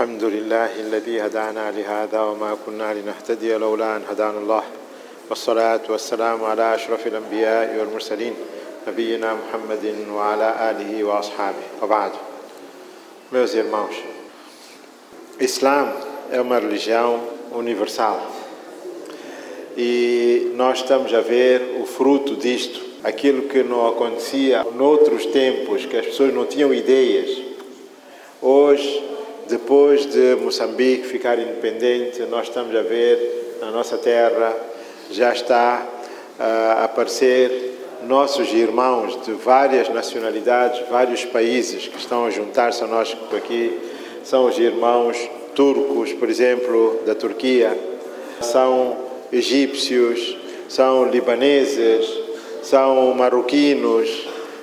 الحمد لله الذي هدانا لهذا وما كنا لنهتدي لولا أن هدانا الله والصلاة والسلام على أشرف الأنبياء والمرسلين نبينا محمد وعلى آله وأصحابه وبعد Meus irmãos, Islam é uma religião universal. E nós estamos a ver o fruto disto, aquilo que não acontecia noutros tempos, que as pessoas não tinham ideias. Hoje depois de Moçambique ficar independente, nós estamos a ver na nossa terra já está a aparecer nossos irmãos de várias nacionalidades, vários países que estão a juntar-se a nós aqui. São os irmãos turcos, por exemplo, da Turquia, são egípcios, são libaneses, são marroquinos,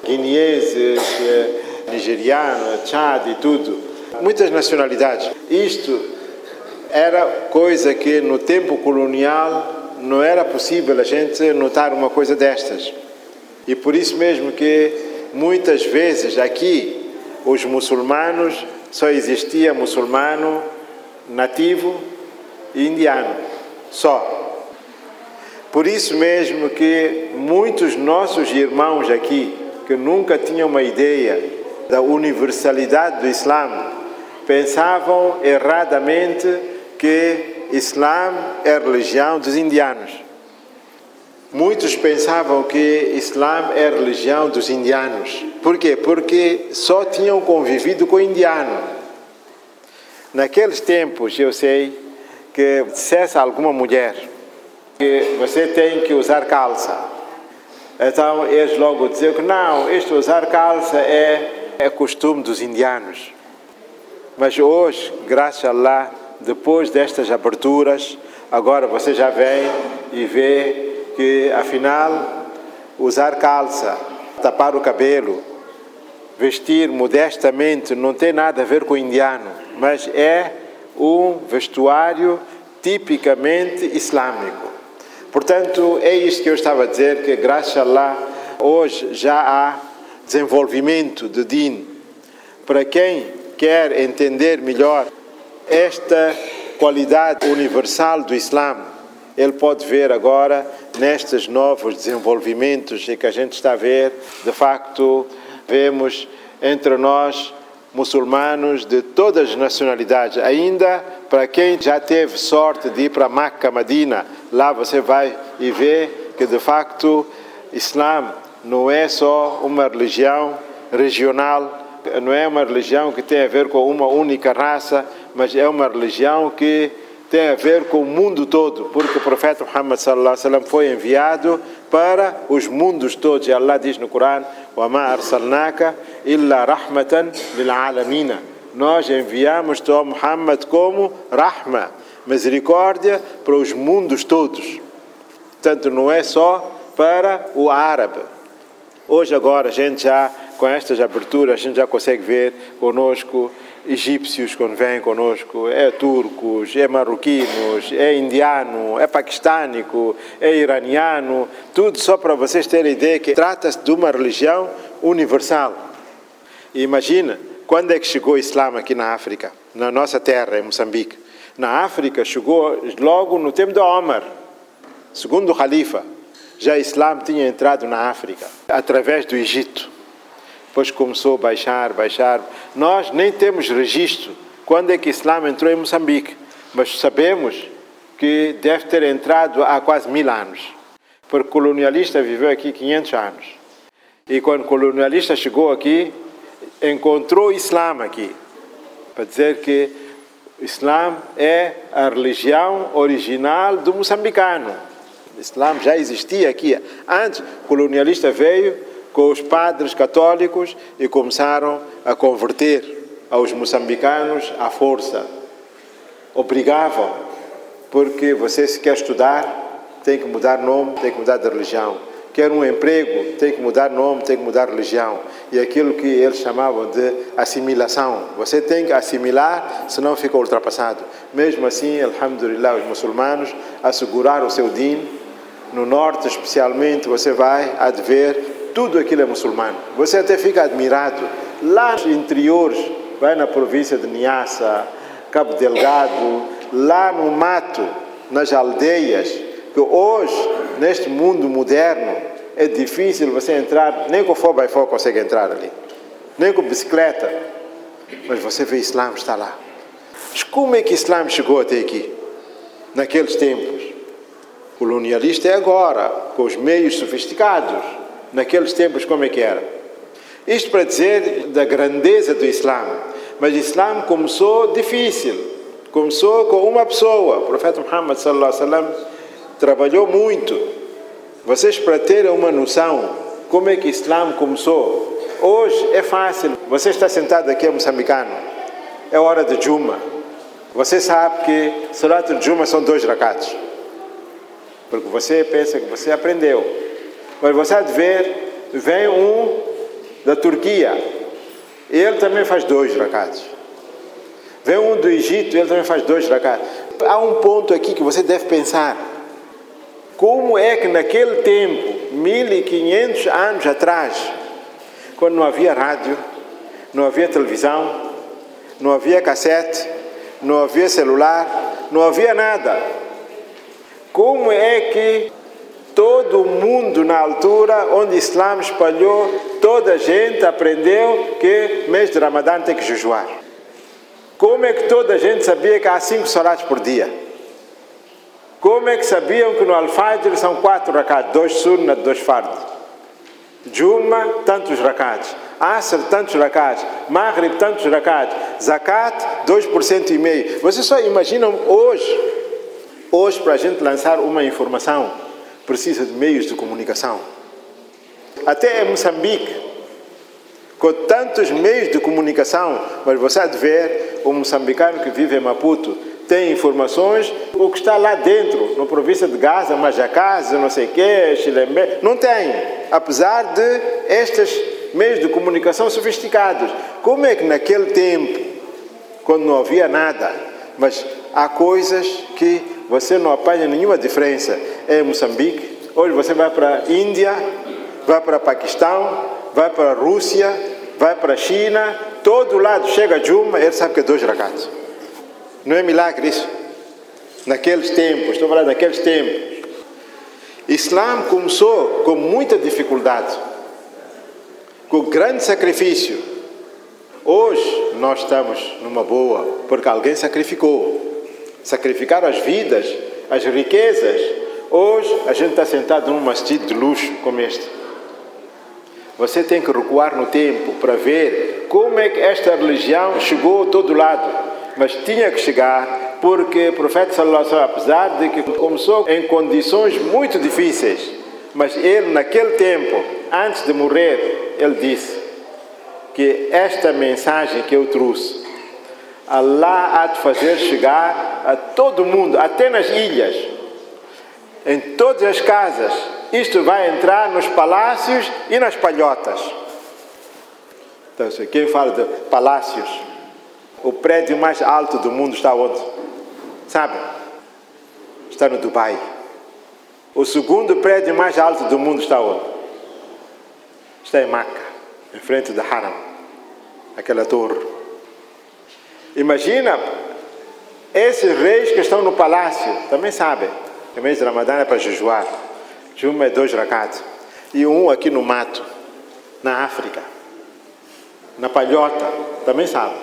guineenses, nigerianos, Chad e tudo. Muitas nacionalidades. Isto era coisa que no tempo colonial não era possível a gente notar uma coisa destas. E por isso mesmo que muitas vezes aqui os muçulmanos só existia muçulmano nativo e indiano, só. Por isso mesmo que muitos nossos irmãos aqui, que nunca tinham uma ideia da universalidade do Islã, pensavam erradamente que Islã é a religião dos indianos. Muitos pensavam que Islã é a religião dos indianos. Por quê? Porque só tinham convivido com indiano. Naqueles tempos, eu sei que dissesse a alguma mulher que você tem que usar calça. Então eles logo diziam que não, este usar calça é, é costume dos indianos. Mas hoje, graças a Allah, depois destas aberturas, agora você já vem e vê que afinal usar calça, tapar o cabelo, vestir modestamente não tem nada a ver com o indiano, mas é um vestuário tipicamente islâmico. Portanto, é isso que eu estava a dizer, que graças a Allah hoje já há desenvolvimento de din. Para quem quer entender melhor esta qualidade universal do Islã, ele pode ver agora nestes novos desenvolvimentos que a gente está a ver, de facto, vemos entre nós muçulmanos de todas as nacionalidades. Ainda para quem já teve sorte de ir para Meca, Medina, lá você vai e vê que de facto Islã não é só uma religião regional, não é uma religião que tem a ver com uma única raça, mas é uma religião que tem a ver com o mundo todo, porque o profeta Muhammad sallallahu alaihi wasallam foi enviado para os mundos todos. E Allah diz no Corão: "Wa ma arsalnaka illa rahmatan lil alamin". Nós enviamos o Muhammad como rahma, misericórdia para os mundos todos. Portanto, não é só para o árabe. Hoje agora a gente já com estas aberturas a gente já consegue ver conosco egípcios quando vêm conosco, é turcos, é marroquinos, é indiano, é paquistânico, é iraniano, tudo só para vocês terem ideia que trata-se de uma religião universal. E imagina, quando é que chegou o Islã aqui na África, na nossa terra, em Moçambique? Na África chegou logo no tempo de Omar, segundo o Khalifa. Já o Islã tinha entrado na África, através do Egito depois começou a baixar, baixar. Nós nem temos registro quando é que o Islã entrou em Moçambique, mas sabemos que deve ter entrado há quase mil anos, porque o colonialista viveu aqui 500 anos. E quando o colonialista chegou aqui, encontrou o Islã aqui, para dizer que o Islã é a religião original do moçambicano. O Islã já existia aqui. Antes, o colonialista veio com os padres católicos e começaram a converter aos moçambicanos à força. Obrigavam, porque você se quer estudar, tem que mudar nome, tem que mudar de religião. Quer um emprego, tem que mudar nome, tem que mudar religião. E aquilo que eles chamavam de assimilação. Você tem que assimilar, senão fica ultrapassado. Mesmo assim, alhamdulillah, os muçulmanos asseguraram o seu din. No norte, especialmente, você vai a ver tudo aquilo é muçulmano. Você até fica admirado. Lá nos interiores, vai na província de Niassa, Cabo Delgado, lá no mato, nas aldeias, que hoje, neste mundo moderno, é difícil você entrar, nem com 4x4 consegue entrar ali, nem com bicicleta, mas você vê Islã está lá. Mas como é que Islã chegou até aqui, naqueles tempos? Colonialista é agora, com os meios sofisticados. Naqueles tempos, como é que era? Isto para dizer da grandeza do Islã. Mas o Islã começou difícil. Começou com uma pessoa. O profeta Muhammad sallallahu alaihi wasallam trabalhou muito. Vocês para terem uma noção como é que o Islã começou. Hoje é fácil. Você está sentado aqui é moçambicano. É hora de Juma. Você sabe que Salat de Juma são dois rakats. Porque você pensa que você aprendeu. Mas você há de ver, vem um da Turquia. Ele também faz dois rakats. Vem um do Egito, ele também faz dois rakats. Há um ponto aqui que você deve pensar. Como é que naquele tempo, 1500 anos atrás, quando não havia rádio, não havia televisão, não havia cassete, não havia celular, não havia nada. Como é que todo mundo na altura onde o Islã espalhou, toda a gente aprendeu que mês de Ramadã tem que jejuar? Como é que toda a gente sabia que há cinco salatos por dia? Como é que sabiam que no Al-Fajr são quatro rakats, dois sunnat, dois fardos? Juma, tantos rakats. Asr, tantos rakats. Maghrib, tantos rakats. Zakat, 2% e meio. Vocês só imaginam hoje, hoje para a gente lançar uma informação, precisa de meios de comunicação. Até em Moçambique, com tantos meios de comunicação, mas você há de ver o moçambicano que vive em Maputo tem informações, o que está lá dentro, na província de Gaza, Majacás, não sei o quê, Chilembe, não tem, apesar de estes meios de comunicação sofisticados. Como é que naquele tempo, quando não havia nada, mas há coisas que você não apanha nenhuma diferença em Moçambique, hoje você vai para a Índia, vai para Paquistão, vai para a Rússia, vai para a China, todo lado chega Juma, ele sabe que é dois rakats. Não é milagre isso? Naqueles tempos, estou falando daqueles tempos. Islã começou com muita dificuldade, com grande sacrifício. Hoje nós estamos numa boa, porque alguém sacrificou. Sacrificaram as vidas, as riquezas. Hoje a gente está sentado num masjid de luxo como este. Você tem que recuar no tempo para ver como é que esta religião chegou a todo lado mas tinha que chegar porque o profeta wasallam, apesar de que começou em condições muito difíceis, mas ele naquele tempo, antes de morrer, ele disse que esta mensagem que eu trouxe, Allah há de fazer chegar a todo mundo, até nas ilhas, em todas as casas. Isto vai entrar nos palácios e nas palhotas. Então, quem fala de palácios, o prédio mais alto do mundo está onde? Sabe? Está no Dubai. O segundo prédio mais alto do mundo está onde? Está em Maca, em frente da Haram, aquela torre. Imagina, esses reis que estão no palácio também sabem que o mês de Ramadã é para jejuar. Juma é dois rakats. E um aqui no mato, na África, na palhota, também sabe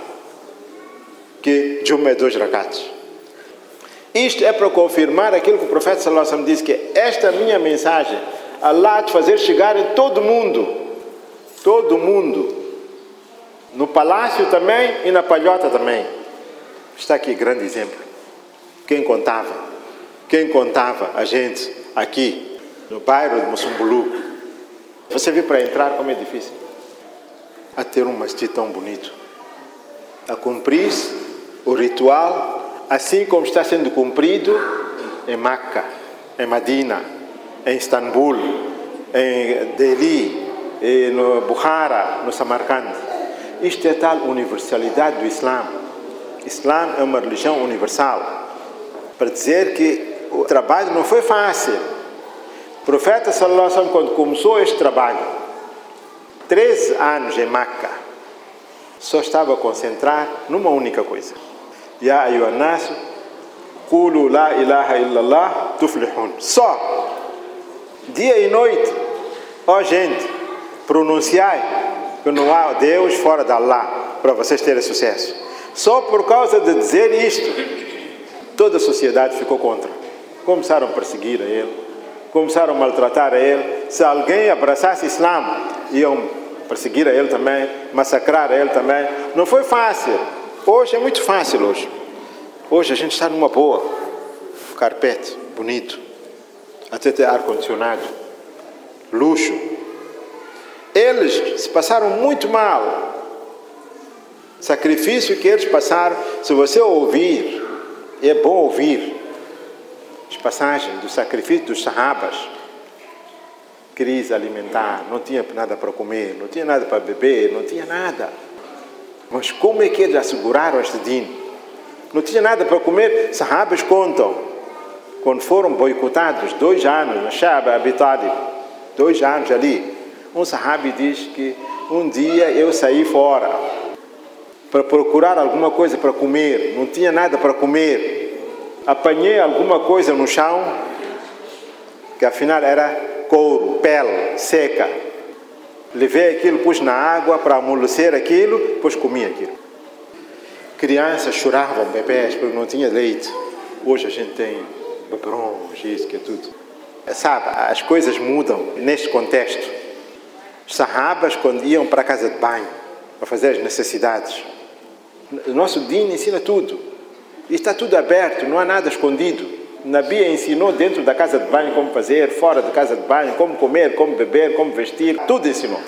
que Juma é dois rakats. Isto é para confirmar aquilo que o profeta sallallahu alaihi disse que esta minha mensagem Allah te fazer chegar em todo mundo, todo mundo, no palácio também e na palhota também. Está aqui grande exemplo. Quem contava? Quem contava a gente aqui no bairro de Moçumbulu? Você viu para entrar como é difícil? A ter um masjid tão bonito, a cumprir o ritual, assim como está sendo cumprido em Meca, em Medina, em Istambul, em Delhi, no Bukhara, no Samarkand. Isto é tal universalidade do Islã. Islã é uma religião universal. Para dizer que o trabalho não foi fácil. O profeta sallallahu alaihi quando começou este trabalho, 13 anos em Meca, só estava a concentrar numa única coisa Ya ayuhannasu, kulu la ilaha illallah tuflihun. Só, dia e noite, ó gente, pronunciai que não há Deus fora de Allah para vocês terem sucesso. Só por causa de dizer isto, toda a sociedade ficou contra. Começaram a perseguir a ele, começaram a maltratar a ele. Se alguém abraçasse Islã, iam perseguir a ele também, massacrar a ele também. Não foi fácil. Hoje é muito fácil hoje. Hoje a gente está numa boa. Carpete, bonito. Até ter ar-condicionado. Luxo. Eles se passaram muito mal. Sacrifício que eles passaram, se você ouvir, é bom ouvir as passagens do sacrifício dos sahabas. Crise alimentar, não tinha nada para comer, não tinha nada para beber, não tinha nada. Mas como é que eles asseguraram este din? Não tinha nada para comer. Sahabas contam, quando foram boicotados, dois anos na Shaba Abitalib, dois anos ali, um sahabi diz que um dia eu saí fora para procurar alguma coisa para comer, não tinha nada para comer. Apanhei alguma coisa no chão, que afinal era couro, pele seca. Levei aquilo, pus na água para amolecer aquilo, depois comi aquilo. Crianças choravam, bebés, porque não tinha leite. Hoje a gente tem beberons, isso que é tudo. Sabe, as coisas mudam neste contexto. Os sahabas, quando iam para a casa de banho, para fazer as necessidades, o nosso din ensina tudo. Está tudo aberto, não há nada escondido. Nabi ensinou dentro da casa de banho como fazer, fora da casa de banho, como comer, como beber, como vestir, tudo ensinou.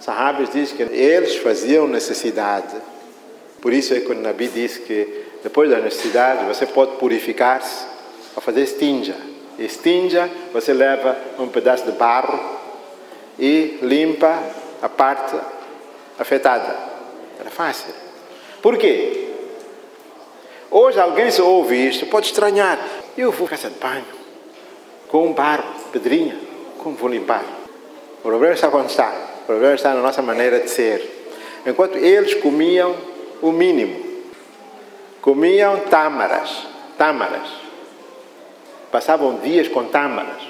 Sahabas dizem que eles faziam necessidade. Por isso é que o Nabi disse que depois da necessidade você pode purificar-se para fazer estinja. Estinja, você leva um pedaço de barro e limpa a parte afetada. Era fácil. Por quê? Hoje alguém se ouve isto, pode estranhar. Eu vou casa de banho com um barro, pedrinha, como vou limpar? O problema está onde está. O problema está na nossa maneira de ser. Enquanto eles comiam o mínimo, comiam tâmaras, tâmaras. Passavam dias com tâmaras.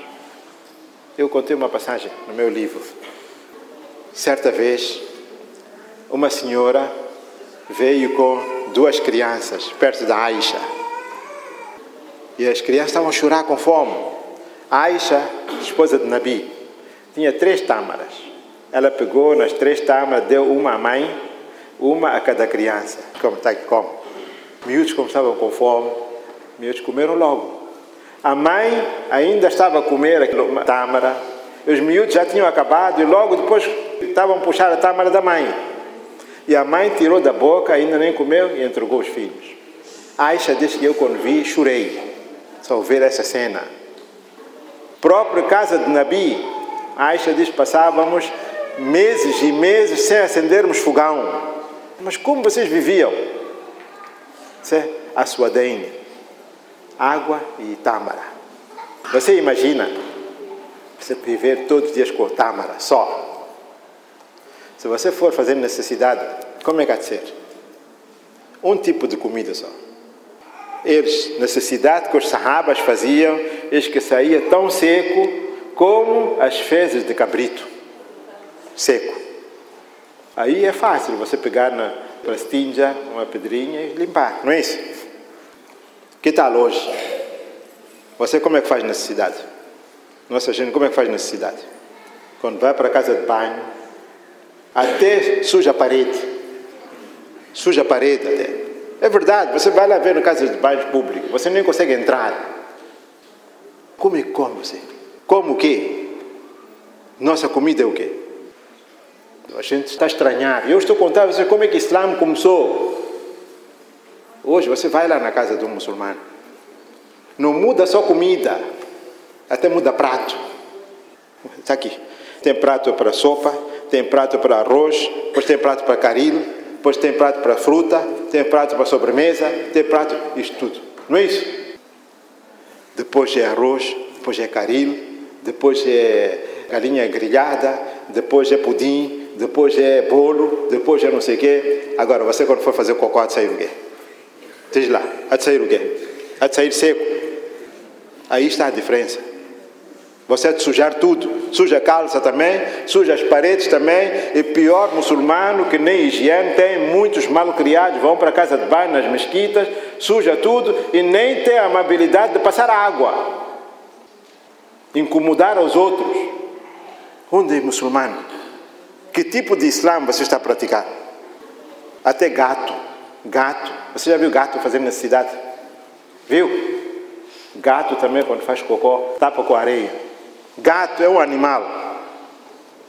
Eu contei uma passagem no meu livro. Certa vez, uma senhora veio com duas crianças perto da Aisha. E as crianças estavam a chorar com fome. A Aisha, esposa de Nabi, tinha três tâmaras. Ela pegou nas três tâmaras, deu uma à mãe, uma a cada criança. Como está que come. Miúdos, como estavam com fome, miúdos comeram logo. A mãe ainda estava a comer aquela tâmara. Os miúdos já tinham acabado e logo depois estavam a puxar a tâmara da mãe. E a mãe tirou da boca, ainda nem comeu e entregou os filhos. Aisha disse que eu, quando vi, chorei. Só ver essa cena. Própria casa de Nabi, Aisha diz que passávamos meses e meses sem acendermos fogão. Mas como vocês viviam? Isso é aswadain, água e tâmara. Você imagina você viver todos os dias com tâmara só. Se você for fazer necessidade, como é que há de ser? Um tipo de comida só. Eles, necessidade que os sahabas faziam, eles que saía tão seco como as fezes de cabrito. Seco. Aí é fácil você pegar na pastinha, uma pedrinha e limpar, não é isso? Que tal hoje? Você como é que faz necessidade? Nossa gente, como é que faz necessidade? Quando vai para a casa de banho, até suja a parede. Suja a parede até. É verdade, você vai lá ver no casa de banho público, você nem consegue entrar. Como é que come você? Como o quê? Nossa comida é o quê? A gente está a estranhar. Eu estou contando a você como é que o Islã começou. Hoje você vai lá na casa de um muçulmano. Não muda só comida, até muda prato. Está aqui. Tem prato para sopa, tem prato para arroz, depois tem prato para caril, depois tem prato para fruta, tem prato para sobremesa, tem prato, isto tudo. Não é isso? Depois é arroz, depois é caril, depois é galinha grelhada, depois é pudim, depois é bolo, depois é não sei o quê. Agora, você quando for fazer cocó, sai o quê? Diz lá, há de sair o quê? Há de sair seco. Aí está a diferença. Você há de sujar tudo. Suja a calça também, suja as paredes também. E pior, muçulmano que nem higiene tem, muitos mal criados vão para a casa de banho nas mesquitas, suja tudo e nem tem a amabilidade de passar água. Incomodar aos outros. Onde é muçulmano? Que tipo de Islã você está a praticar? Até gato. Gato. Você já viu gato fazendo necessidade? Viu? Gato também, quando faz cocô, tapa com areia. Gato é um animal.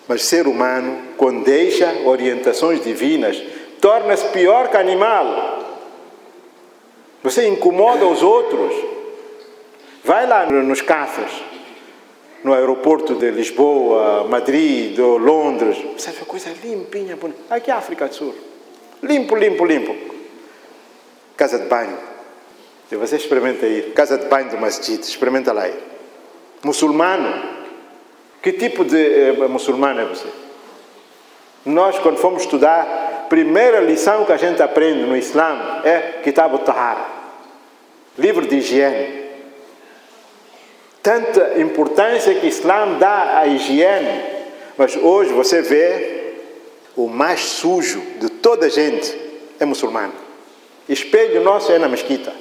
Mas ser humano, quando deixa orientações divinas, torna-se pior que animal. Você incomoda os outros. Vai lá nos cafés, no aeroporto de Lisboa, Madrid, Londres. Você vê coisa limpinha, bonita. Aqui é África do Sul. Limpo, limpo, limpo. Casa de banho. E você experimenta aí. Casa de banho do masjid. Experimenta lá aí. Muçulmano. Que tipo de eh, muçulmano é você? Nós, quando fomos estudar, primeira lição que a gente aprende no Islã é Kitab al-Tahara. Livro de higiene. Tanta importância que o Islã dá à higiene. Mas hoje você vê o mais sujo de toda a gente é muçulmano. Espelho nosso é na mesquita.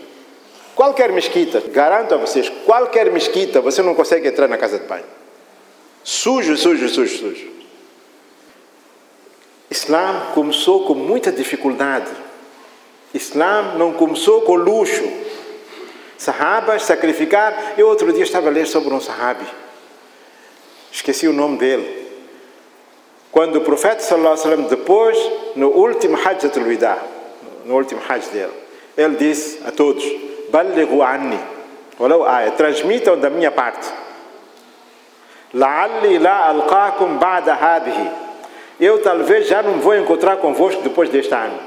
Qualquer mesquita, garanto a vocês, qualquer mesquita, você não consegue entrar na casa de banho. Sujo, sujo, sujo, sujo. Islã começou com muita dificuldade. Islã não começou com luxo. Sahabas sacrificar. Eu outro dia estava a ler sobre um sahabi. Esqueci o nome dele. Quando o profeta sallallahu alaihi wasallam depois no último Hajj al-Wida, no último Hajj dele, ele disse a todos: "Ballighu anni". Walau aya, transmitam da minha parte. La'alli la alqakum ba'da hadhihi. Eu talvez já não vou encontrar convosco depois deste ano.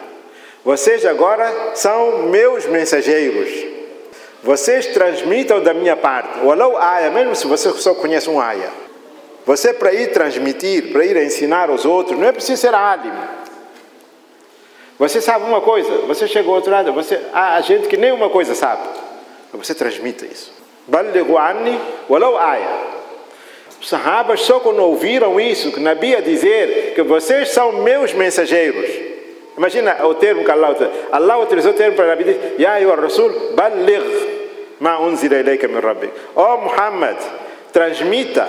Vocês agora são meus mensageiros. Vocês transmitam da minha parte. Walau aya, mesmo se você só conhece um aya. Você, para ir transmitir, para ir ensinar aos outros, não é preciso ser alim. Você sabe uma coisa, você chega ao outro lado, você, há gente que nem uma coisa sabe. Você transmita isso. Balighu anni walau aya. Os sahabas só quando ouviram isso, que Nabi ia dizer que vocês são meus mensageiros. Imagina o termo que Allah utilizou. Allah utilizou o termo para Nabi dizer, Ya ayyuha rasul, baligh ma unzila ilayka min rabbik. Ó Muhammad, transmita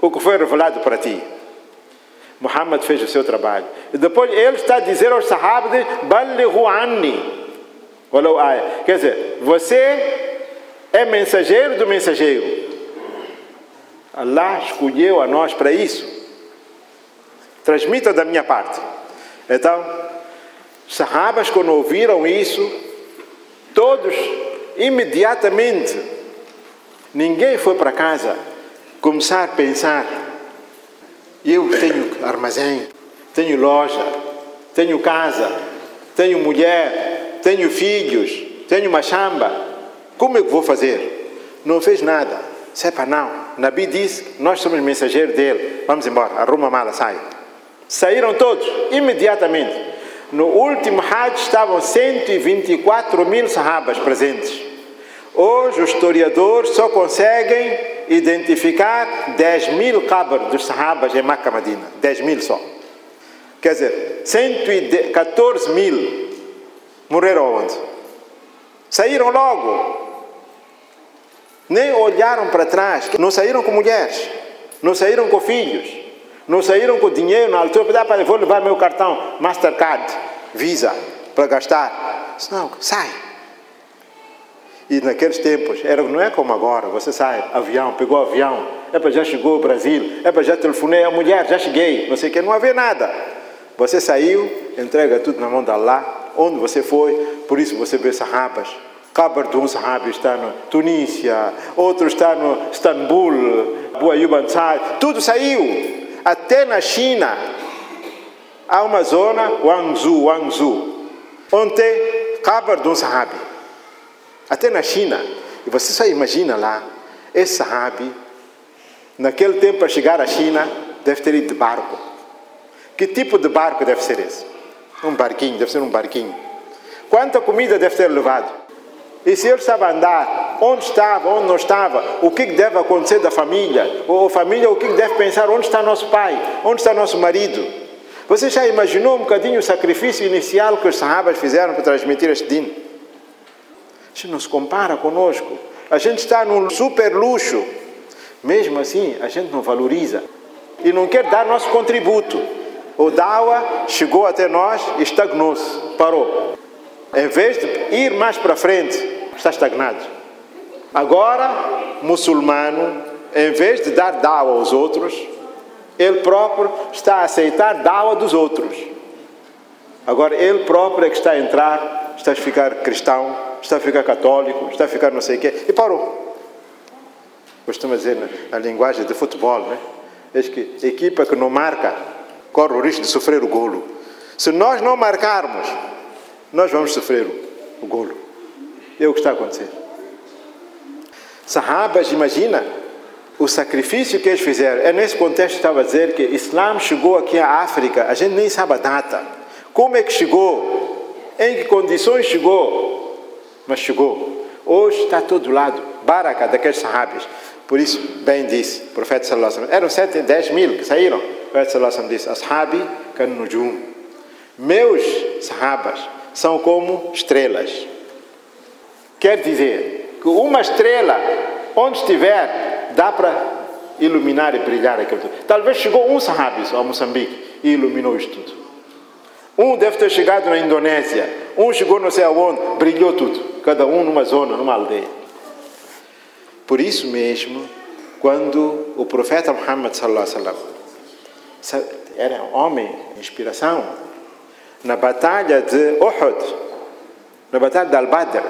o que foi revelado para ti. Muhammad fez o seu trabalho. E depois ele está a dizer aos sahabas, balighu anni. Quer dizer, você é mensageiro do mensageiro. Allah escolheu a nós para isso. Transmita da minha parte. Então, sahabas, quando ouviram isso, todos imediatamente, ninguém foi para casa começar a pensar: eu tenho armazém, tenho loja, tenho casa, tenho mulher, tenho filhos, tenho uma chamba, como eu vou fazer? Não fez nada, sepa não. Nabi disse: nós somos mensageiros dele, vamos embora, arruma a mala, sai. Saíram todos, imediatamente. No último Hajj estavam 124 mil sahabas presentes. Hoje os historiadores só conseguem identificar 10 mil cabras dos sahabas em Makkah Madina. 10 mil só. Quer dizer, 114 mil morreram onde? Saíram logo. Nem olharam para trás. Não saíram com mulheres. Não saíram com filhos. Não saíram com dinheiro na altura. Dá para vou levar meu cartão Mastercard, Visa, para gastar. Não, sai. E naqueles tempos, era, não é como agora, você sai, avião, pegou avião, é para já chegou ao Brasil, é para já telefonei a mulher, já cheguei, não sei o que, não havia nada. Você saiu, entrega tudo na mão de Allah, onde você foi, por isso você vê sahabas. Kabar de um sahabi está na Tunísia, outro está no Istambul, Buayub Ansari, tudo saiu. Até na China, há uma zona, Wangzhou, Wangzhou, onde Kabar de um sahabi. Até na China. E você só imagina lá, esse sahabi, naquele tempo para chegar à China, deve ter ido de barco. Que tipo de barco deve ser esse? Um barquinho, deve ser um barquinho. Quanta comida deve ter levado? E se ele estava a andar, onde estava, onde não estava, o que deve acontecer da família? Ou a família, o que deve pensar? Onde está nosso pai? Onde está nosso marido? Você já imaginou um bocadinho o sacrifício inicial que os sahabas fizeram para transmitir este din? Isso não se compara conosco. A gente está num super luxo. Mesmo assim, a gente não valoriza e não quer dar nosso contributo. O Dawa chegou até nós e estagnou-se, parou. Em vez de ir mais para frente, está estagnado. Agora, muçulmano, em vez de dar Dawa aos outros, ele próprio está a aceitar Dawa dos outros. Agora, ele próprio é que está a entrar, está a ficar cristão, está a ficar católico, está a ficar não sei o quê, e parou. Costuma dizer na, linguagem de futebol, né? Diz que equipa que não marca corre o risco de sofrer o golo. Se nós não marcarmos, nós vamos sofrer o, golo. É o que está a acontecer. Sahabas, imagina o sacrifício que eles fizeram. É nesse contexto que estava a dizer que Islam chegou aqui à África, a gente nem sabe a data. Como é que chegou? Em que condições chegou? Mas chegou. Hoje está todo lado. Baraka daqueles sahabas. Por isso, bem disse o profeta sallallahu alaihi Eram sete, dez mil que saíram. O profeta sallallahu alaihi disse, Ashabi kan nujum. Meus sahabas são como estrelas. Quer dizer que uma estrela, onde estiver, dá para iluminar e brilhar aquilo tudo. Talvez chegou um sahabi a Moçambique e iluminou isto tudo. Um deve ter chegado na Indonésia, um chegou não sei aonde, brilhou tudo. Cada um numa zona, numa aldeia. Por isso mesmo, quando o profeta Muhammad sallallahu alaihi wasallam era homem, inspiração, na batalha de Uhud, na batalha de Al-Badr,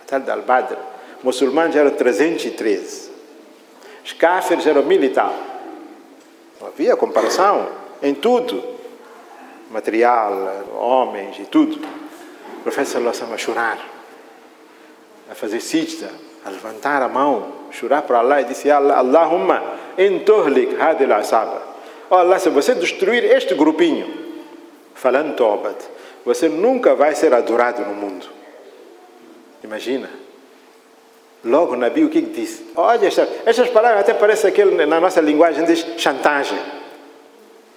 batalha de Al-Badr, muçulmanos eram 313, os cáfiros eram militar. Não havia comparação em tudo, material, homens e tudo. O profeta sallallahu a chorar, a fazer sijda, a levantar a mão, chorar para Allah e disse: Allah, Allahumma entohlik hadil asaba. Oh Allah, se você destruir este grupinho, falando tobat, você nunca vai ser adorado no mundo. Imagina. Logo, Nabi, o que disse? Olha, estas, estas palavras até parecem aquele, na nossa linguagem, diz chantagem.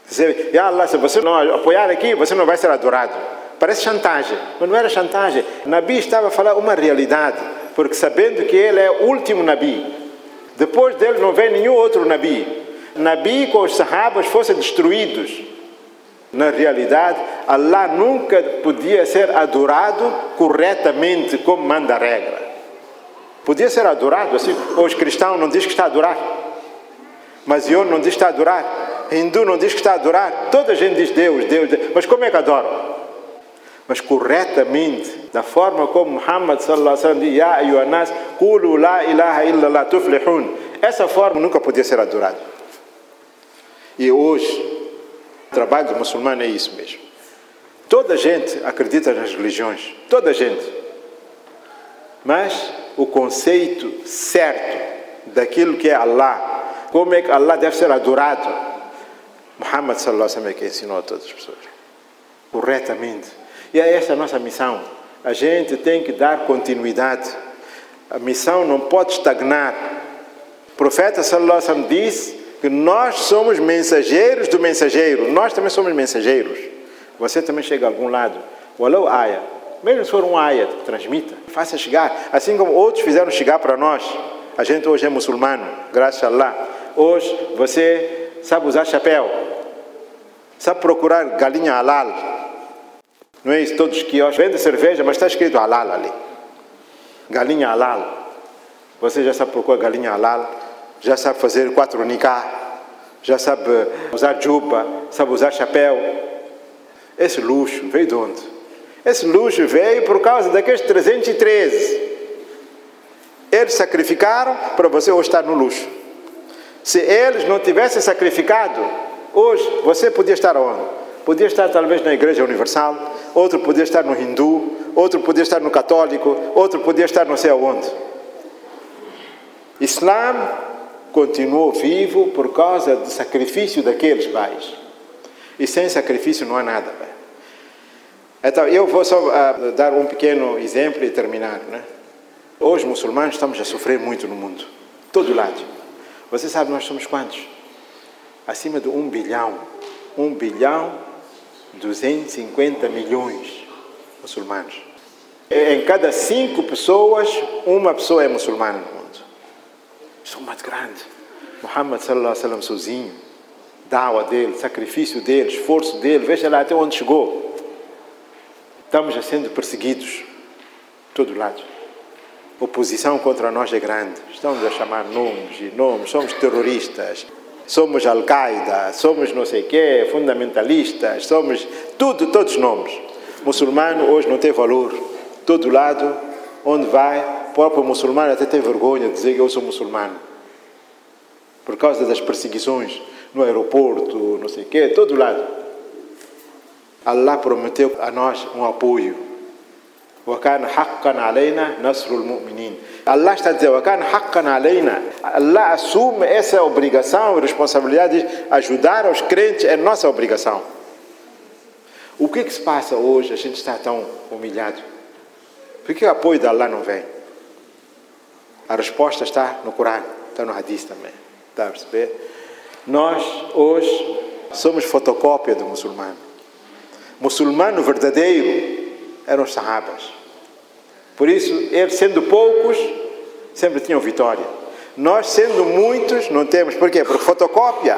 Dizer, Ya Allah, se você não apoiar aqui, você não vai ser adorado. Parece chantagem, mas não era chantagem. Nabi estava a falar uma realidade porque sabendo que ele é o último Nabi, depois dele não vem nenhum outro Nabi. Nabi com os Sahabas fossem destruídos. Na realidade, Allah nunca podia ser adorado corretamente como manda a regra. Podia ser adorado assim. Os cristãos não dizem que está a adorar. Mas eu não diz que está a adorar. Hindu não diz que está a adorar. Toda a gente diz Deus, Deus, Deus. Mas como é que adoram? mas corretamente, da forma como Muhammad sallallahu alaihi wasallam diz, Ya ayyuhanas, qulu la ilaha illallah tuflihun. Essa forma nunca podia ser adorada. E hoje, trabalho do muçulmano é isso mesmo. Toda gente acredita nas religiões, toda gente. Mas o conceito certo daquilo que é Allah, como é que Allah deve ser adorado, Muhammad sallallahu alaihi wasallam é que ensinou a todas as pessoas. Corretamente e é essa a nossa missão. A gente tem que dar continuidade. A missão não pode estagnar. O profeta sallallahu alaihi wasallam diz que nós somos mensageiros do mensageiro. Nós também somos mensageiros. Você também chega a algum lado. Walau aya. Mesmo se for um aya, transmita. Faça chegar. Assim como outros fizeram chegar para nós. A gente hoje é muçulmano, graças a Allah. Hoje você sabe usar chapéu. Sabe procurar galinha halal não é isso? Todos que vendem cerveja, mas está escrito halal ali. Galinha halal. Você já sabe procurar galinha halal, já sabe fazer quatro nikah, já sabe usar juba, sabe usar chapéu. Esse luxo veio de onde? Esse luxo veio por causa daqueles 313. Eles sacrificaram para você hoje estar no luxo. Se eles não tivessem sacrificado, hoje você podia estar onde? Podia estar talvez na Igreja Universal, outro podia estar no Hindu, outro podia estar no Católico, outro podia estar não sei aonde. Islã continuou vivo por causa do sacrifício daqueles pais. E sem sacrifício não há nada. Então, eu vou só uh, dar um pequeno exemplo e terminar. Né? Hoje, muçulmanos, estamos a sofrer muito no mundo, todo lado. Você sabe, nós somos quantos? Acima de um bilhão. Um bilhão, 250 milhões muçulmanos. Em cada cinco pessoas, uma pessoa é muçulmana. Isso é grande. Muhammad sallallahu alaihi wasallam sozinho, dawa dele, sacrifício dele, esforço dele, veja lá até onde chegou. Estamos já sendo perseguidos, todo lado. Oposição contra nós é grande. Estamos a chamar nomes e nomes. Somos terroristas, somos Al-Qaeda, somos não sei quê, fundamentalistas, somos tudo, todos nomes. Muçulmano hoje não tem valor. Todo lado, onde vai, próprio muçulmano até tem vergonha de dizer que eu sou muçulmano. Por causa das perseguições no aeroporto, não sei o quê, todo lado. Allah prometeu a nós um apoio. وكان حقا علينا نصر المؤمنين Allah está dizendo, وكان حقا علينا Allah assume essa obrigação e responsabilidade de ajudar os crentes, é nossa obrigação. O que, que se passa hoje? A gente está tão humilhado. Por que o apoio de Allah não vem? A resposta está no Corão, está no Hadith também. Está a perceber? Nós, hoje, somos fotocópia do muçulmano. Muçulmano verdadeiro eram os sahabas. Por isso, eles sendo poucos, sempre tinham vitória. Nós, sendo muitos, não temos. Por quê? Porque fotocópia,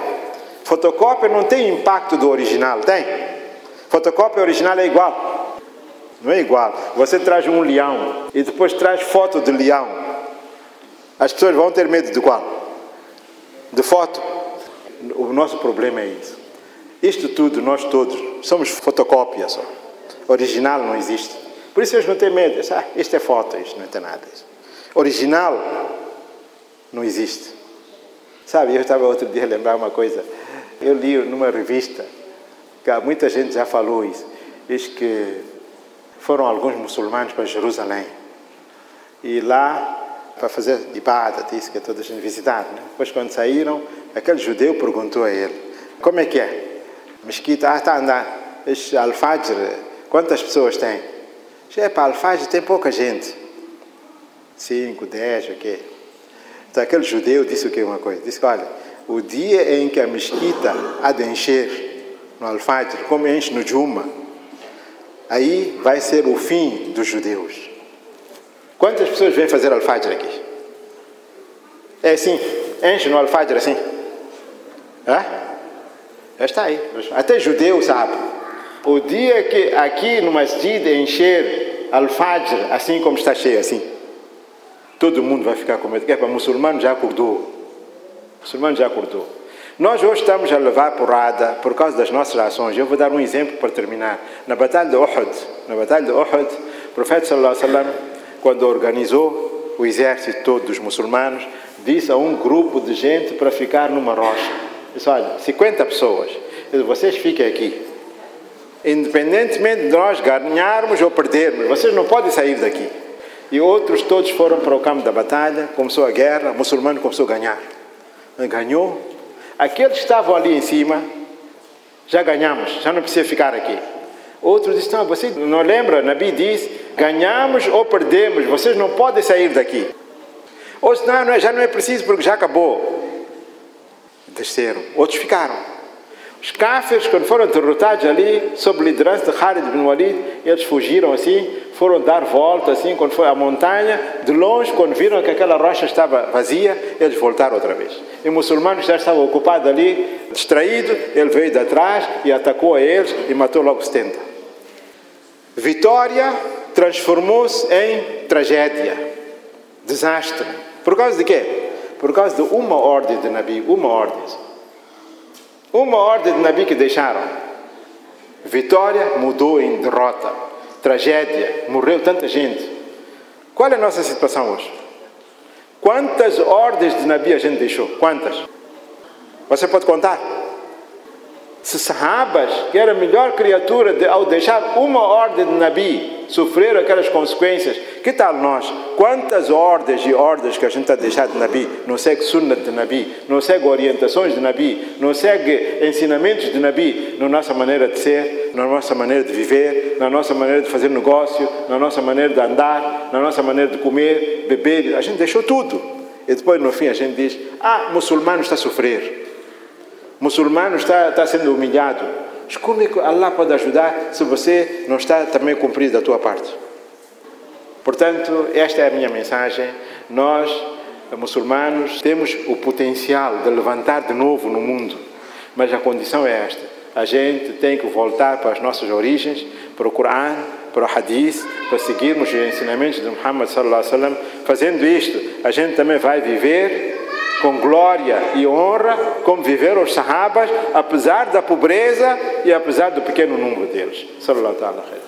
fotocópia não tem impacto do original, tem? Fotocópia original é igual. Não é igual. Você traz um leão e depois traz foto de leão. As pessoas vão ter medo de qual? De foto. O nosso problema é isso. Isto tudo, nós todos, somos fotocópia só. Original não existe. Por isso eles não têm medo. Ah, isto é foto, isto não tem nada. Original não existe. Sabe, eu estava outro dia a lembrar uma coisa. Eu li numa revista que muita gente já falou isso. Diz que foram alguns muçulmanos para Jerusalém. E lá, para fazer ibada, disse que toda a gente. Né? Depois, quando saíram, aquele judeu perguntou a ele: Como é que é? Mesquita, ah, está a andar. Este Al-Fajr, quantas pessoas tem? É para Al-Fajr tem pouca gente. Cinco, dez, o quê? Então, aquele judeu disse o quê? Uma coisa: Disse olha, o dia em que a mesquita há de encher no Al-Fajr, como enche no Juma, aí vai ser o fim dos judeus. Quantas pessoas vêm fazer Al-Fajr aqui? É assim, enche no Al-Fajr assim. Hã? Já está aí. Até judeu sabe. O dia que aqui no Masjid encher Al-Fajr, assim como está cheio, assim, todo mundo vai ficar com medo. Para muçulmano já acordou. muçulmano já acordou. Nós hoje estamos a levar porrada por causa das nossas ações. Eu vou dar um exemplo para terminar. Na Batalha de Uhud, na Batalha de Uhud, o profeta sallallahu alaihi wasallam, quando organizou o exército todo dos muçulmanos, disse a um grupo de gente para ficar numa rocha. Disse, olha, 50 pessoas. Disse, vocês fiquem aqui. Independentemente de nós ganharmos ou perdermos, vocês não podem sair daqui. E outros todos foram para o campo da batalha, começou a guerra, o muçulmano começou a ganhar. Ganhou. Aqueles que estavam ali em cima, já ganhamos, já não precisa ficar aqui. Outros disseram, não, você não lembra? Nabi diz, ganhamos ou perdemos, vocês não podem sair daqui. Outros, não, não, já não é preciso porque já acabou. Desceram, outros ficaram. Os cáfirs, quando foram derrotados ali, sob liderança de Khalid bin Walid, eles fugiram assim, foram dar volta assim, quando foi à montanha, de longe, quando viram que aquela rocha estava vazia, eles voltaram outra vez. E o muçulmano já estava ocupado ali, distraído, ele veio de trás e atacou a eles e matou logo 70. Vitória transformou-se em tragédia, desastre. Por causa de quê? Por causa de uma ordem de Nabi, uma ordem. Uma ordem de Nabi que deixaram. Vitória mudou em derrota. Tragédia, morreu tanta gente. Qual é a nossa situação hoje? Quantas ordens de Nabi a gente deixou? Quantas? Você pode contar? Se sahabas, que era a melhor criatura, de, ao deixar uma ordem de Nabi, sofreram aquelas consequências, que tal nós? Quantas ordens e ordens que a gente está deixando de Nabi? Não segue sunnah de Nabi, não segue orientações de Nabi, não segue ensinamentos de Nabi na nossa maneira de ser, na nossa maneira de viver, na nossa maneira de fazer negócio, na nossa maneira de andar, na nossa maneira de comer, beber. A gente deixou tudo. E depois, no fim, a gente diz: Ah, muçulmano está a sofrer. Muçulmano está, está sendo humilhado. É que Allah pode ajudar se você não está também cumprido a tua parte? Portanto, esta é a minha mensagem. Nós, muçulmanos, temos o potencial de levantar de novo no mundo, mas a condição é esta: a gente tem que voltar para as nossas origens, para o Coran, para o Hadith, para seguirmos os ensinamentos de Muhammad. Fazendo isto, a gente também vai viver com glória e honra, como viveram os sahabas, apesar da pobreza e apesar do pequeno número deles. Sallallahu alaihi.